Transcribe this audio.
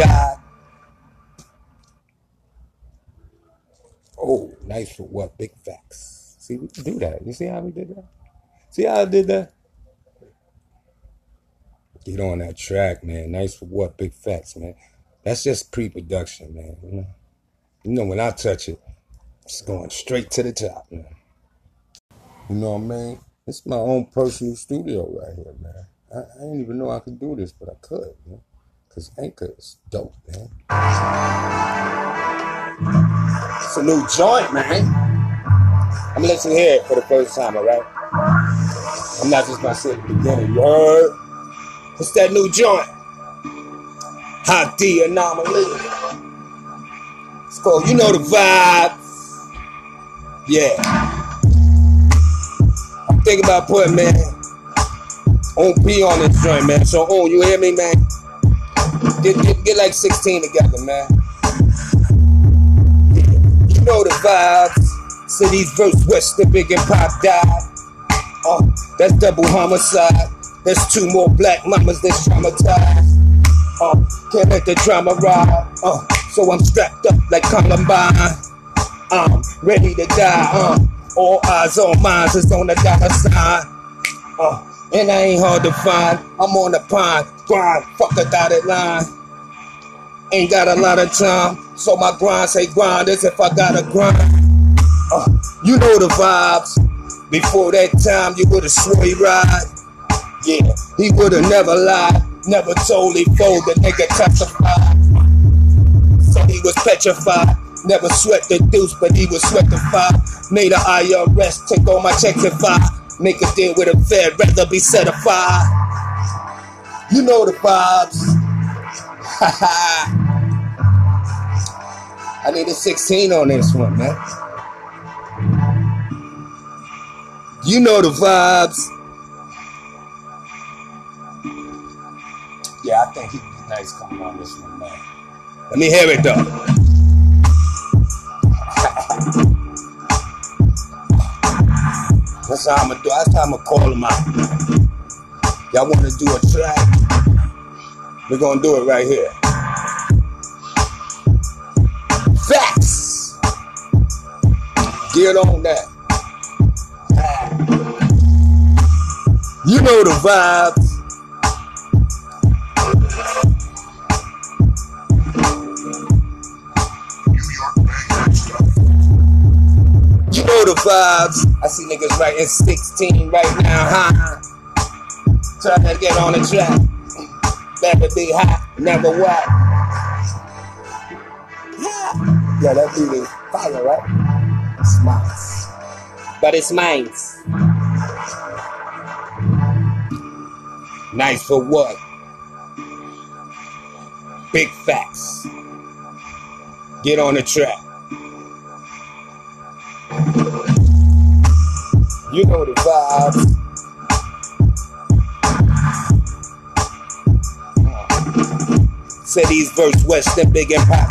died. Oh, nice for what? Big facts. See, we can do that. You see how we did that? See how I did that? Get on that track, man. Nice for what? Big facts, man. That's just pre-production, man. You know, you know when I touch it, it's going straight to the top, man. You know what I mean? It's my own personal studio right here, man. I, I didn't even know I could do this, but I could, man. Cause Anchor is dope, man. It's a new joint, man. I'm gonna let you hear it for the first time, alright? I'm not just gonna say at the beginning, you heard? It's that new joint. Hot D anomaly. It's called, you know the vibe. Yeah. I'm thinking about putting, man, on P on this joint, man. So, oh, you hear me, man? Get, get, get like 16 together, man. You know the vibes. Cities verse West, the big and Pac died. Uh, that's double homicide. There's two more black mamas that's traumatized. Uh, can't let the drama ride. Uh, so I'm strapped up like Columbine. I'm ready to die. Uh, all eyes on mine is on the dollar sign. Uh, and I ain't hard to find. I'm on the pine, grind, fuck a dotted line. Ain't got a lot of time, so my grind say grind as if I got a grind. Uh, you know the vibes. Before that time, you would've swore he ride. Yeah, he would've never lied, never told he fold the nigga testified. So he was petrified. Never sweat the deuce, but he was sweat the fire. Made a IRS take all my checks and I make a deal with a Fed, rather be certified. You know the vibes. I need a 16 on this one, man. You know the vibes. Yeah, I think he'd be nice coming on this one, man. Let me hear it though. That's how I'm gonna do. That's how I'm gonna call him out. Y'all want to do a track? We're gonna do it right here. Facts. Get on that. You know the vibes. Vibes. I see niggas writing 16 right now, huh? Trying to get on the track. Never be hot, never wet. Yeah, that beat is fire, right? It's mine. But it's mine. Nice for what? Big facts. Get on the track. You know the vibes. Cities verse West and Big and Pac.